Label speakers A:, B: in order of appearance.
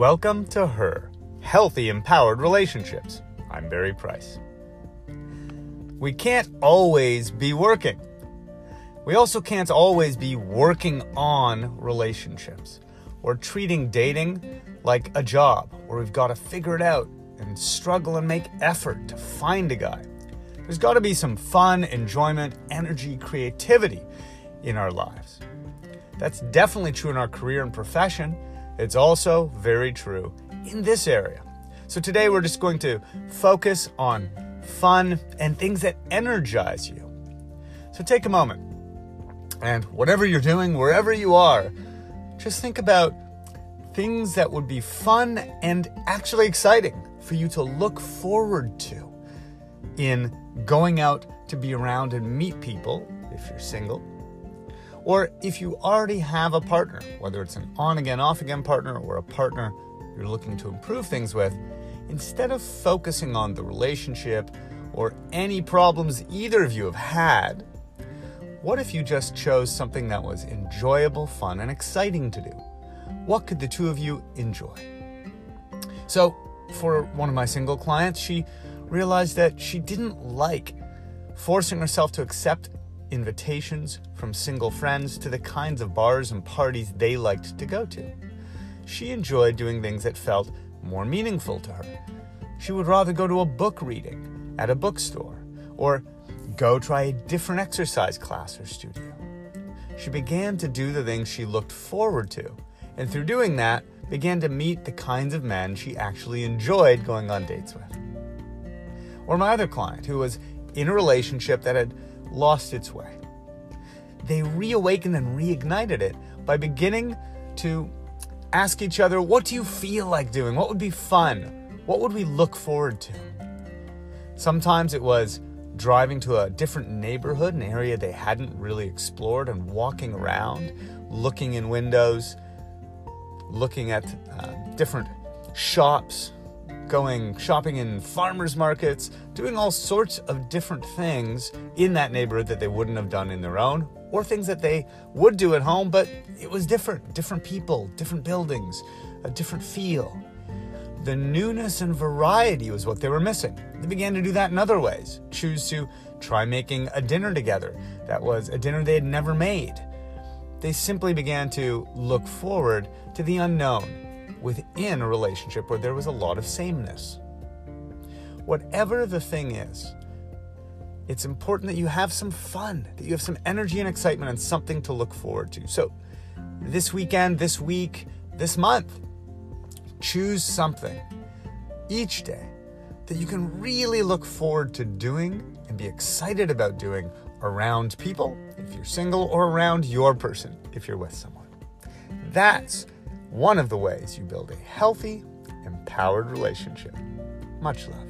A: Welcome to Her Healthy Empowered Relationships. I'm Barry Price. We can't always be working. We also can't always be working on relationships or treating dating like a job where we've got to figure it out and struggle and make effort to find a guy. There's got to be some fun, enjoyment, energy, creativity in our lives. That's definitely true in our career and profession. It's also very true in this area. So today we're just going to focus on fun and things that energize you. So take a moment and whatever you're doing, wherever you are, just think about things that would be fun and actually exciting for you to look forward to in going out to be around and meet people if you're single or if you already have a partner, whether it's an on again, off again partner or a partner you're looking to improve things with, instead of focusing on the relationship or any problems either of you have had, what if you just chose something that was enjoyable, fun, and exciting to do? What could the two of you enjoy? So, for one of my single clients, she realized that she didn't like forcing herself to accept invitations from single friends to the kinds of bars and parties they liked to go to. She enjoyed doing things that felt more meaningful to her. She would rather go to a book reading at a bookstore or go try a different exercise class or studio. She began to do the things she looked forward to, and through doing that, began to meet the kinds of men she actually enjoyed going on dates with. Or my other client, who was in a relationship that had lost its way. They reawakened and reignited it by beginning to ask each other, What do you feel like doing? What would be fun? What would we look forward to? Sometimes it was driving to a different neighborhood, an area they hadn't really explored, and walking around, looking in windows, looking at uh, different shops, going shopping in farmers markets, doing all sorts of different things in that neighborhood that they wouldn't have done in their own, or things that they would do at home, but it was different. Different people, different buildings, a different feel. The newness and variety was what they were missing. They began to do that in other ways. Choose to try making a dinner together that was a dinner they had never made. They simply began to look forward to the unknown within a relationship where there was a lot of sameness. Whatever the thing is, it's important that you have some fun, that you have some energy and excitement and something to look forward to. So, this weekend, this week, this month, choose something each day that you can really look forward to doing and be excited about doing around people if you're single or around your person if you're with someone. That's one of the ways you build a healthy, empowered relationship. Much love.